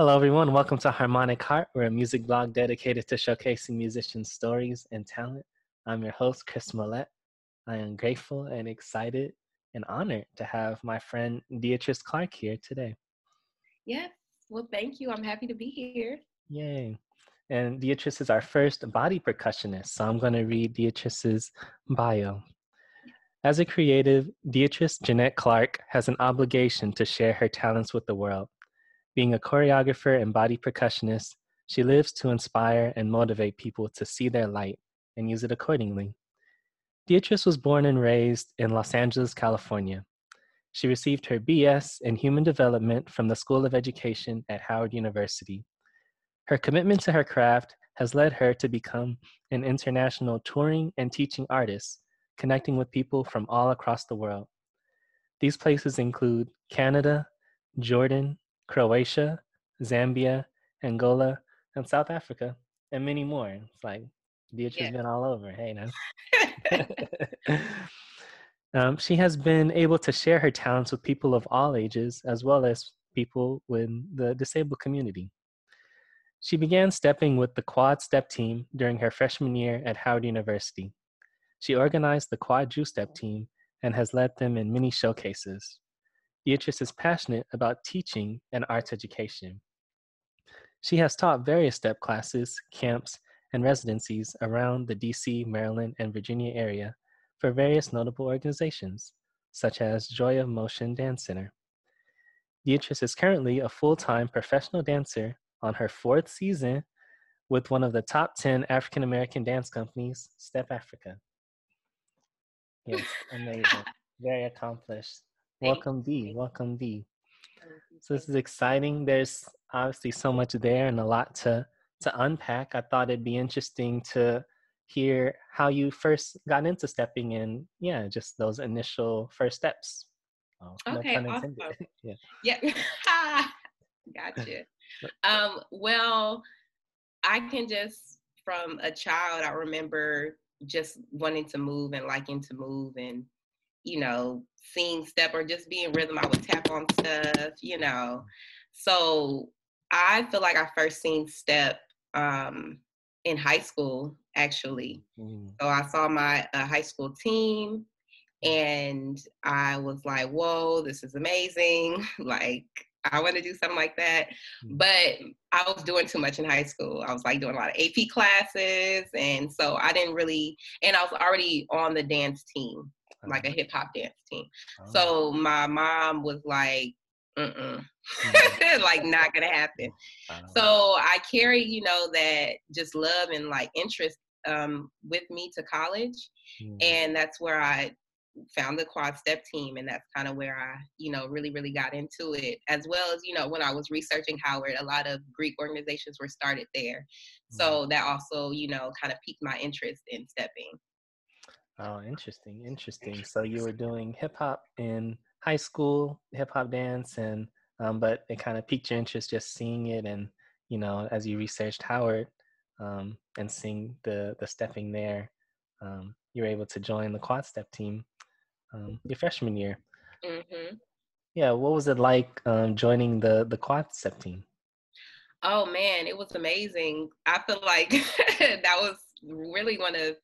Hello, everyone. Welcome to Harmonic Heart. We're a music blog dedicated to showcasing musicians' stories and talent. I'm your host, Chris Millette. I am grateful and excited and honored to have my friend Deatrice Clark here today. Yes. Well, thank you. I'm happy to be here. Yay. And Deatrice is our first body percussionist. So I'm going to read Deatrice's bio. As a creative, Deatrice Jeanette Clark has an obligation to share her talents with the world. Being a choreographer and body percussionist, she lives to inspire and motivate people to see their light and use it accordingly. Beatrice was born and raised in Los Angeles, California. She received her BS in Human Development from the School of Education at Howard University. Her commitment to her craft has led her to become an international touring and teaching artist, connecting with people from all across the world. These places include Canada, Jordan, Croatia, Zambia, Angola, and South Africa, and many more. It's like Beatrice yeah. has been all over. Hey, now. um, she has been able to share her talents with people of all ages, as well as people in the disabled community. She began stepping with the Quad Step team during her freshman year at Howard University. She organized the Quad Ju Step team and has led them in many showcases. Beatrice is passionate about teaching and arts education. She has taught various step classes, camps, and residencies around the DC, Maryland, and Virginia area for various notable organizations, such as Joy of Motion Dance Center. Beatrice is currently a full time professional dancer on her fourth season with one of the top 10 African American dance companies, Step Afrika. Yes, amazing. Very accomplished. Welcome, B. Welcome, B. So this is exciting. There's obviously so much there and a lot to to unpack. I thought it'd be interesting to hear how you first got into stepping in. Yeah, just those initial first steps. Oh, okay, no awesome. yeah. Yeah. gotcha. Um, well, I can just from a child, I remember just wanting to move and liking to move and you know, seeing step or just being rhythm. I would tap on stuff, you know. So I feel like I first seen step um, in high school, actually. Mm. So I saw my uh, high school team and I was like, whoa, this is amazing. like, I want to do something like that. Mm. But I was doing too much in high school. I was like doing a lot of AP classes. And so I didn't really, and I was already on the dance team like a uh-huh. hip hop dance team. Oh. So my mom was like, mm like not gonna happen. Uh-huh. So I carry, you know, that just love and like interest um, with me to college, mm. and that's where I found the quad step team and that's kind of where i you know really really got into it as well as you know when i was researching howard a lot of greek organizations were started there so mm. that also you know kind of piqued my interest in stepping Oh, interesting, interesting. So you were doing hip hop in high school, hip hop dance, and um, but it kind of piqued your interest just seeing it, and you know, as you researched Howard um, and seeing the the stepping there, um, you were able to join the quad step team um, your freshman year. Mm-hmm. Yeah, what was it like um, joining the the quad step team? Oh man, it was amazing. I feel like that was really one of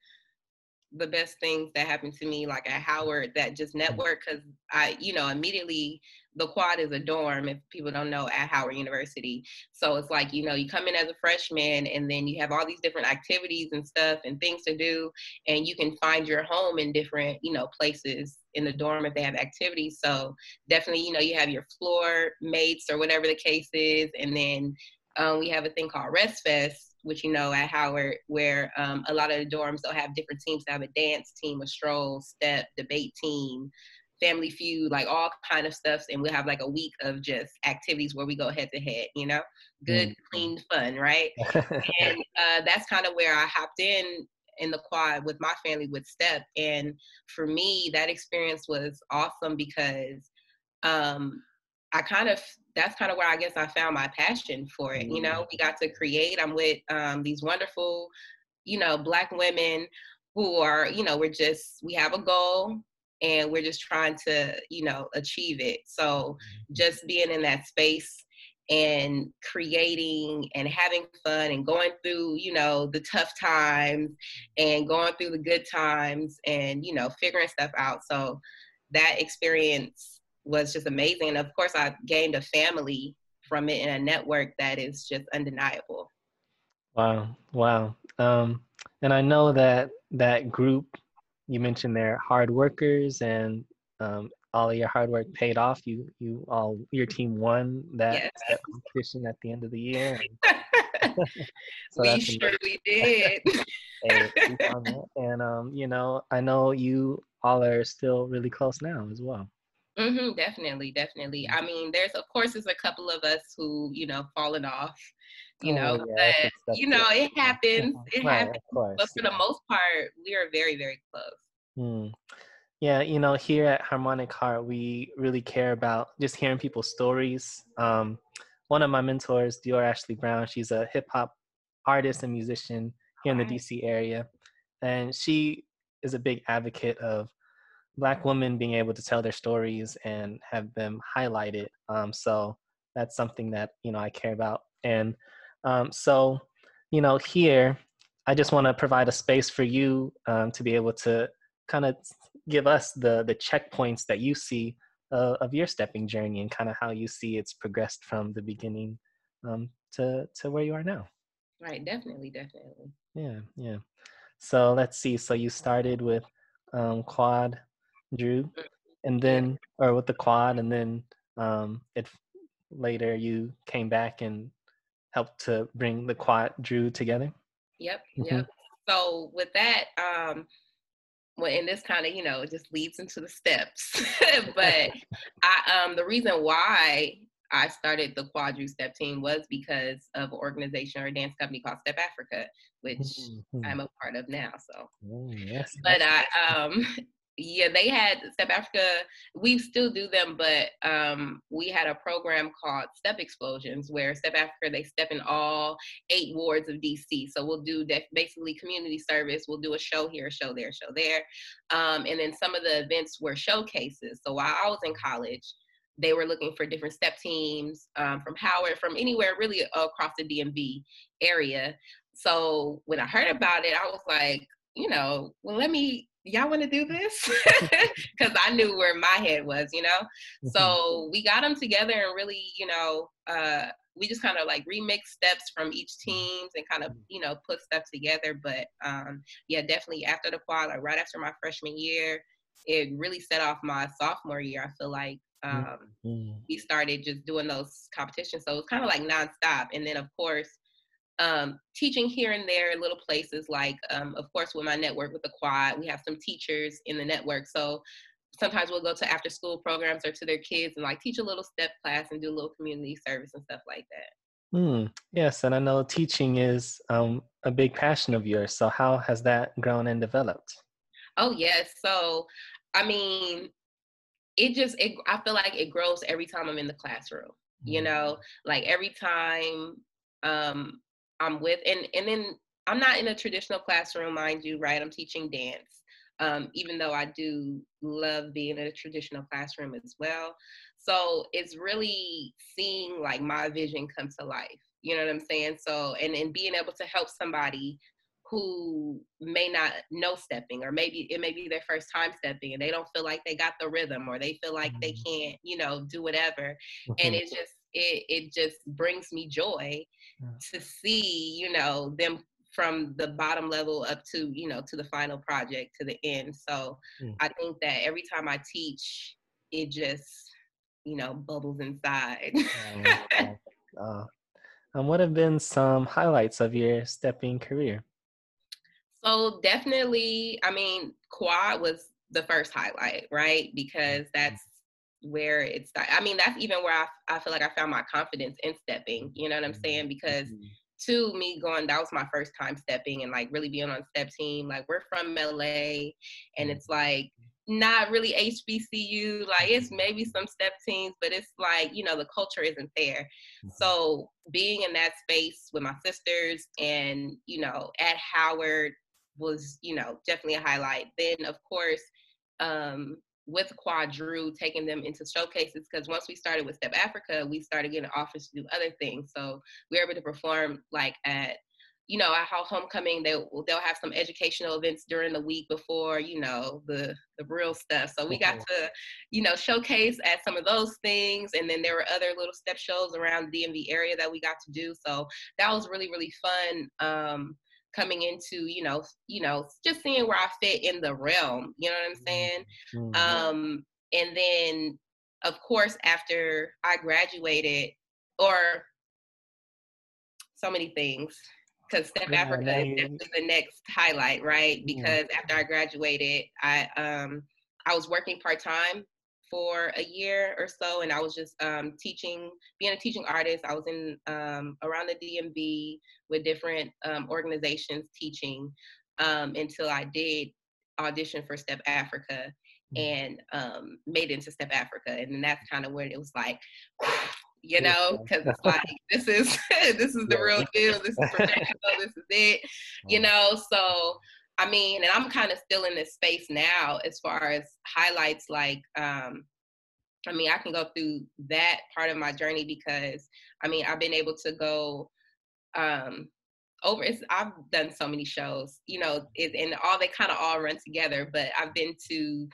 the best things that happened to me like at howard that just mm. network because i you know immediately the quad is a dorm if people don't know at howard university so it's like you know you come in as a freshman and then you have all these different activities and stuff and things to do and you can find your home in different you know places in the dorm if they have activities so definitely you know you have your floor mates or whatever the case is and then um, we have a thing called rest fest which you know at Howard, where um, a lot of the dorms they'll have different teams. They have a dance team, a stroll, step, debate team, family feud, like all kind of stuff. And we'll have like a week of just activities where we go head to head, you know, good, mm. clean fun, right? and uh, that's kind of where I hopped in in the quad with my family with step and for me that experience was awesome because um I kind of that's kind of where I guess I found my passion for it. You know, mm. we got to create. I'm with um, these wonderful, you know, black women who are, you know, we're just we have a goal and we're just trying to, you know, achieve it. So mm-hmm. just being in that space and creating and having fun and going through you know the tough times and going through the good times and you know figuring stuff out so that experience was just amazing and of course i gained a family from it and a network that is just undeniable wow wow um, and i know that that group you mentioned they're hard workers and um, all of your hard work paid off. You you all your team won that, yes. that competition at the end of the year. so we surely did. and um, you know, I know you all are still really close now as well. Mm-hmm, definitely, definitely. I mean, there's of course there's a couple of us who you know fallen off, you oh, know, yeah, but you know it happens. It right, happens. But for the most part, we are very very close. Hmm. Yeah, you know, here at Harmonic Heart, we really care about just hearing people's stories. Um, one of my mentors, Dior Ashley Brown, she's a hip hop artist and musician here in the DC area. And she is a big advocate of Black women being able to tell their stories and have them highlighted. Um, so that's something that, you know, I care about. And um, so, you know, here, I just want to provide a space for you um, to be able to kind of give us the the checkpoints that you see uh, of your stepping journey and kind of how you see it's progressed from the beginning um, to to where you are now. Right, definitely, definitely. Yeah, yeah. So let's see. So you started with um, quad, Drew, mm-hmm. and then or with the quad, and then um, it later you came back and helped to bring the quad Drew together. Yep, mm-hmm. yep. So with that, um, well, and this kind of you know just leads into the steps but i um the reason why i started the quadru step team was because of an organization or a dance company called step afrika which mm-hmm. i'm a part of now so oh, yes, but i um yeah, they had Step Afrika. We still do them, but um, we had a program called Step Explosions, where Step Afrika they step in all eight wards of DC. So we'll do basically community service. We'll do a show here, a show there, a show there, um, and then some of the events were showcases. So while I was in college, they were looking for different step teams um, from Howard, from anywhere really across the DMV area. So when I heard about it, I was like, you know, well, let me y'all want to do this? Because I knew where my head was, you know? Mm-hmm. So we got them together and really, you know, uh, we just kind of like remix steps from each mm-hmm. teams and kind of, mm-hmm. you know, put stuff together. But um, yeah, definitely after the quad, like right after my freshman year, it really set off my sophomore year. I feel like um, mm-hmm. we started just doing those competitions. So it was kind of like nonstop. And then, of course, um, teaching here and there in little places like um, of course with my network with the quad we have some teachers in the network. So sometimes we'll go to after school programs or to their kids and like teach a little step class and do a little community service and stuff like that. Hmm. yes and i know teaching is um, a big passion of yours. So how has that grown and developed? Oh yes. So i mean it just it, i feel like it grows every time i'm in the classroom you mm-hmm. know? Like every time um, I'm with, and and then I'm not in a traditional classroom, mind you, right? I'm teaching dance, um, even though I do love being in a traditional classroom as well. So it's really seeing like my vision come to life. You know what I'm saying? So and and being able to help somebody who may not know stepping or maybe it may be their first time stepping and they don't feel like they got the rhythm or they feel like they mm-hmm. can't you know do whatever and mm-hmm. it just it, it just brings me joy to see, you know, them from the bottom level up to, you know, to the final project, to the end. So mm. I think that every time I teach, it just, you know, bubbles inside. uh, and what have been some highlights of your stepping career? So definitely, I mean, quad was the first highlight, right? Because mm-hmm. that's where it's i mean that's even where I, I feel like i found my confidence in stepping you know what i'm mm-hmm. saying because mm-hmm. to me going that was my first time stepping and like really being on step team like we're from la and mm-hmm. it's like not really hbcu like it's maybe some step teams but it's like you know the culture isn't there so being in that space with my sisters and you know at howard was you know definitely a highlight then of course um with Quadru, taking them into showcases because once we started with Step Afrika, we started getting offers to do other things. So we were able to perform like at, you know, at homecoming. They they'll have some educational events during the week before, you know, the the real stuff. So we got mm-hmm. to, you know, showcase at some of those things, and then there were other little step shows around the DMV area that we got to do. So that was really really fun. Um, coming into you know you know just seeing where i fit in the realm you know what i'm saying mm-hmm. um and then of course after i graduated or so many things because step yeah, africa is the next highlight right because yeah. after i graduated i um i was working part-time for a year or so and i was just um, teaching being a teaching artist i was in um, around the dmv with different um, organizations teaching um, until i did audition for step afrika mm-hmm. and um, made it into step afrika and then that's kind of where it was like you know because it's like this is this is the real deal this is professional this is it you know so I mean, and I'm kind of still in this space now as far as highlights like um I mean, I can go through that part of my journey because I mean, I've been able to go um over it's I've done so many shows, you know, it, and all they kind of all run together, but I've been to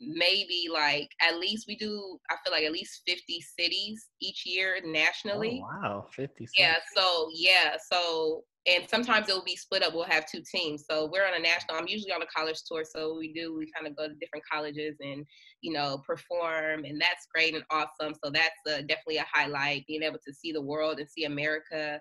maybe like at least we do i feel like at least 50 cities each year oh, nationally oh, wow 50 cities. yeah so yeah so and sometimes it will be split up. We'll have two teams. So we're on a national. I'm usually on a college tour, so we do. We kind of go to different colleges and you know perform, and that's great and awesome. So that's a, definitely a highlight. Being able to see the world and see America,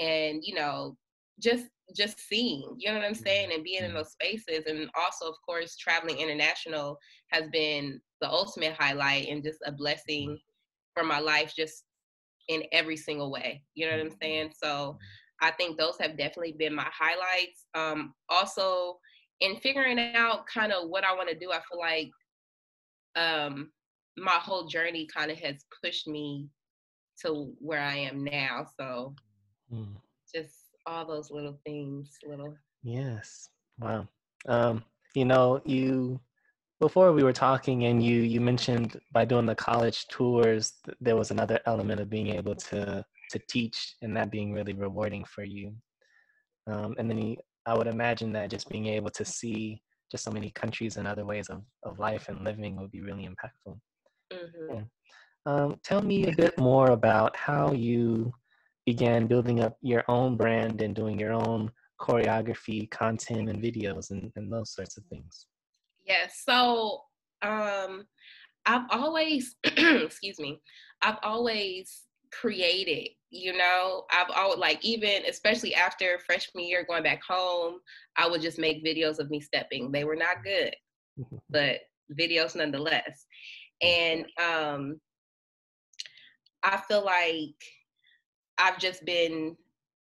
and you know just just seeing. You know what I'm mm-hmm. saying? And being in mm-hmm. those spaces, and also of course traveling international has been the ultimate highlight and just a blessing mm-hmm. for my life, just in every single way. You know what I'm saying? So I think those have definitely been my highlights. Um, also, in figuring out kind of what I want to do, I feel like um, my whole journey kind of has pushed me to where I am now. So mm. just all those little things, little. Yes. Wow. Um, you know, you before we were talking and you you mentioned by doing the college tours there was another element of being able to to teach and that being really rewarding for you. Um, and then he, I would imagine that just being able to see just so many countries and other ways of, of life and living would be really impactful. Mm-hmm. Yeah. Um, tell me a bit more about how you began building up your own brand and doing your own choreography, content, and videos, and, and those sorts of things. Yes. Yeah, so um, I've always, excuse me, I've always created you know? I've always like even especially after freshman year going back home i would just make videos of me stepping. They were not good but videos nonetheless. And um i feel like i've just been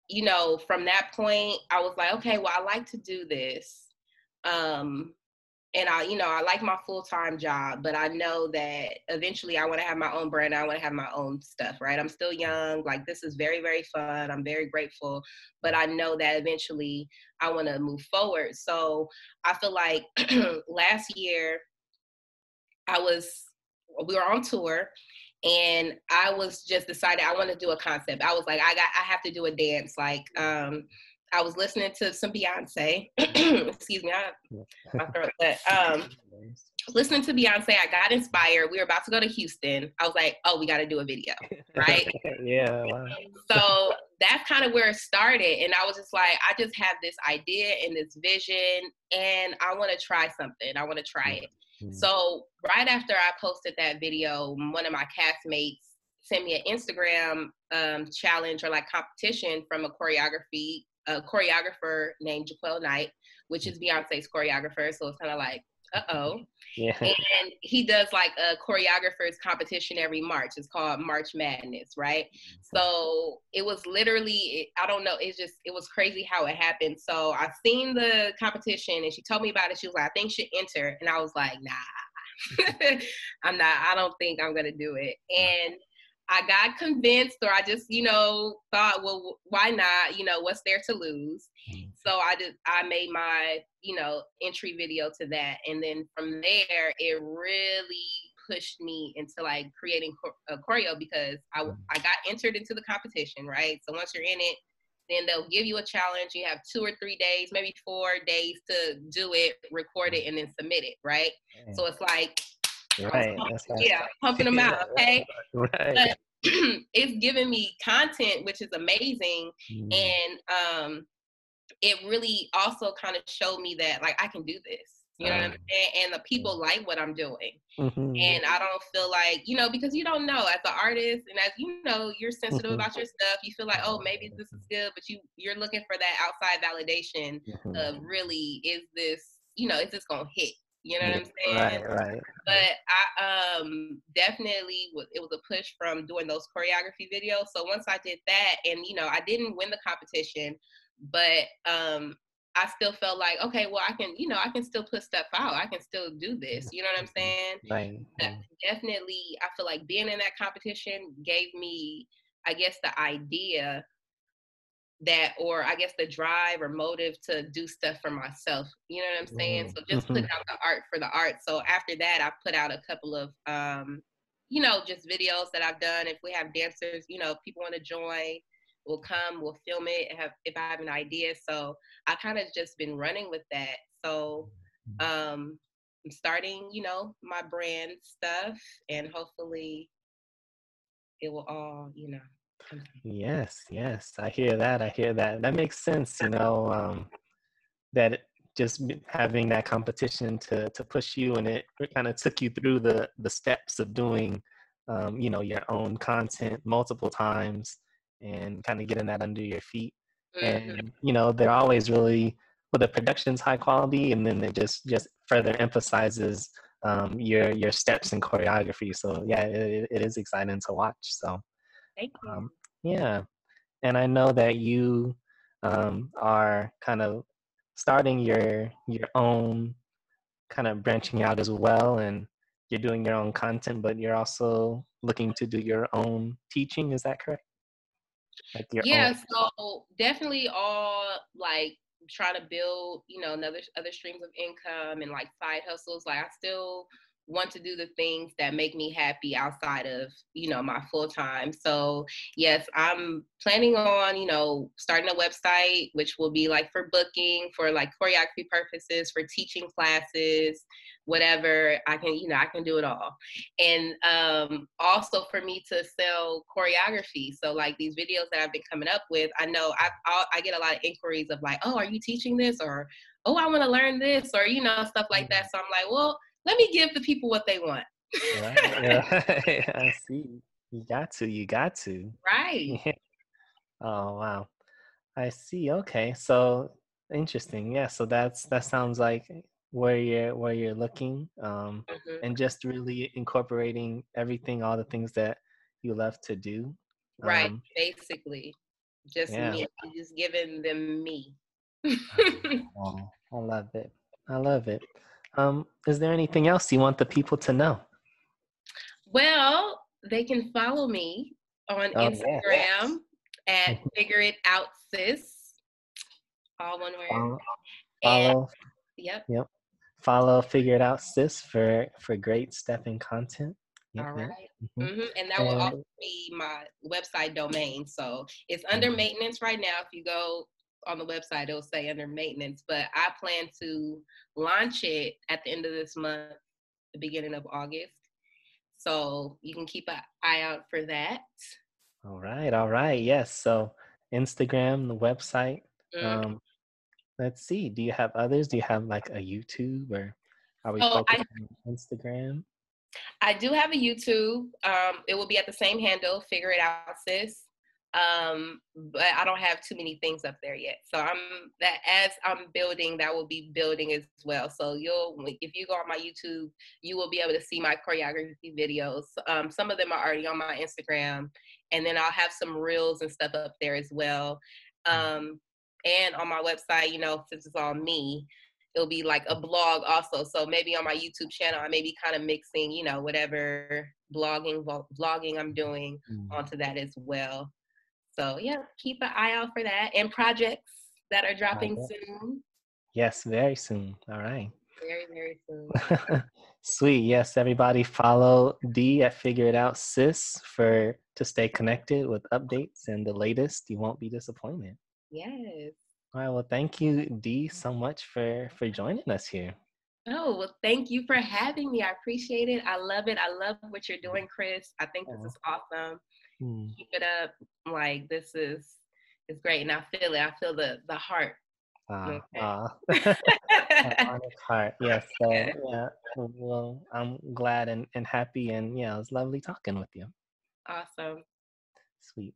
you know from that point i was like okay well i like to do this. Um and I, you know, I like my full time job, but I know that eventually I want to have my own brand. I want to have my own stuff, right? I'm still young. Like this is very, very fun. I'm very grateful, but I know that eventually I want to move forward. So I feel like last year I was, we were on tour and I was just decided I want to do a concept. I was like, I got, I have to do a dance. Like, um, I was listening to some Beyonce. Excuse me, I, my throat. But, um, listening to Beyonce, I got inspired. We were about to go to Houston. I was like, oh, we got to do a video, right? yeah. Wow. So that's kind of where it started. And I was just like, I just have this idea and this vision, and I want to try something. I want to try it. Mm-hmm. So right after I posted that video, one of my castmates sent me an Instagram um, challenge or like competition from a choreography a choreographer named Jaquel Knight, which is Beyonce's choreographer. So it's kind of like, uh oh. Yeah. And he does like a choreographers competition every March. It's called March Madness, right? So it was literally, I don't know, it's just, it was crazy how it happened. So I seen the competition and she told me about it. She was like, I think she enter. And I was like, nah, I'm not, I don't think I'm going to do it. And I got convinced, or I just, you know, thought, well, why not? You know, what's there to lose? Mm-hmm. So I just, I made my, you know, entry video to that, and then from there, it really pushed me into like creating a choreo because I mm-hmm. I got entered into the competition, right? So once you're in it, then they'll give you a challenge. You have two or three days, maybe four days to do it, record it, and then submit it, right? So it's like Right. yeah, pumping them out. Okay. Right. it's giving me content, which is amazing, mm. and um, it really also kind of showed me that like I can do this. You know what I'm saying? And the people like what I'm doing. Mm-hmm. And I don't feel like, you know, because you don't know as an artist and as you know, you're sensitive mm-hmm. about your stuff. You feel like, oh, maybe this is good, but you you're looking for that outside validation mm-hmm. of really is this, you know, is this gonna hit? You know what I'm saying? Right, right. But I um definitely was it was a push from doing those choreography videos. So once I did that, and you know, I didn't win the competition, but um I still felt like, okay, well, I can, you know, I can still put stuff out. I can still do this. You know what I'm saying? Right. Definitely, I feel like being in that competition gave me, I guess, the idea that or I guess the drive or motive to do stuff for myself. You know what I'm saying? Mm-hmm. So just putting out the art for the art. So after that I put out a couple of um, you know, just videos that I've done. If we have dancers, you know, people want to join, we'll come, we'll film it, have if I have an idea. So I kind of just been running with that. So mm-hmm. um I'm starting, you know, my brand stuff and hopefully it will all, you know, Yes, yes, I hear that. I hear that. That makes sense. You know, um, that just having that competition to to push you, and it, kind of took you through the the steps of doing, um, you know, your own content multiple times, and kind of getting that under your feet. Mm-hmm. And you know, they're always really well, the production's high quality, and then it just just further emphasizes um, your your steps and choreography. So yeah, it, it is exciting to watch. So. Thank you. Um, yeah. And I know that you um, are kind of starting your your own kind of branching out as well and you're doing your own content but you're also looking to do your own teaching is that correct like yeah own- so definitely all like trying to build you know another other streams of income and like side hustles like i still want to do the things that make me happy outside of you know my full time. So yes i'm planning on you know starting a website which will be like for booking for like choreography purposes for teaching classes whatever. I can you know i can do it all. And um also for me to sell choreography. So like these videos that i've been coming up with i know i I'll, i get a lot of inquiries of like oh are you teaching this? or oh i want to learn this or you know stuff like that. So i'm like well let me give the people what they want. yeah, I see. You got to. You got to. Right. oh wow. I see. Okay. So interesting. Yeah. So that's that sounds like where you're where you're looking, um, mm-hmm. and just really incorporating everything, all the things that you love to do. Right. Um, Basically, just yeah. me. Just giving them me. oh, I love it. I love it. Um, is there anything else you want the people to know? Well, they can follow me on oh, Instagram yeah. at Figure It Out Sis. All one word. Follow. follow and, yep. Yep. Follow Figure It Out Sis for for great stepping content. Yep, All right. Mm-hmm. Mm-hmm. And that will also be my website domain. So it's under mm-hmm. maintenance right now. If you go on the website, it'll say under maintenance, but I plan to launch it at the end of this month, the beginning of August. So you can keep an eye out for that. All right, all right. Yes. So Instagram, the website. Mm-hmm. Um, let's see. Do you have others? Do you have like a YouTube or are we oh, focusing on Instagram? I do have a YouTube. Um, it will be at the same handle, Figure It Out Sis um but i don't have too many things up there yet so i'm that as i'm building that will be building as well so you'll if you go on my youtube you will be able to see my choreography videos um, some of them are already on my instagram and then i'll have some reels and stuff up there as well um, and on my website you know since it's all me it'll be like a blog also. So maybe on my YouTube channel, I may be kind of mixing, you know, whatever blogging vlogging I'm doing mm. onto that as well. So yeah, keep an eye out for that and projects that are dropping soon. Yes, very soon. All right. Very, very soon. Sweet. Yes, everybody follow D at Figure It Out Sis for to stay connected with updates and the latest. You won't be disappointed. Yes. All right. Well, thank you, D, so much for for joining us here. Oh, well, thank you for having me. I appreciate it. I love it. I love what you're doing, Chris. I think this is awesome. Hmm. Keep it up. Like this is it's great. And I feel it. I feel the the heart. Uh, okay. uh. honest heart. Yes. So, yeah. Well, I'm glad and, and happy and yeah, it was lovely talking with you. Awesome. Sweet.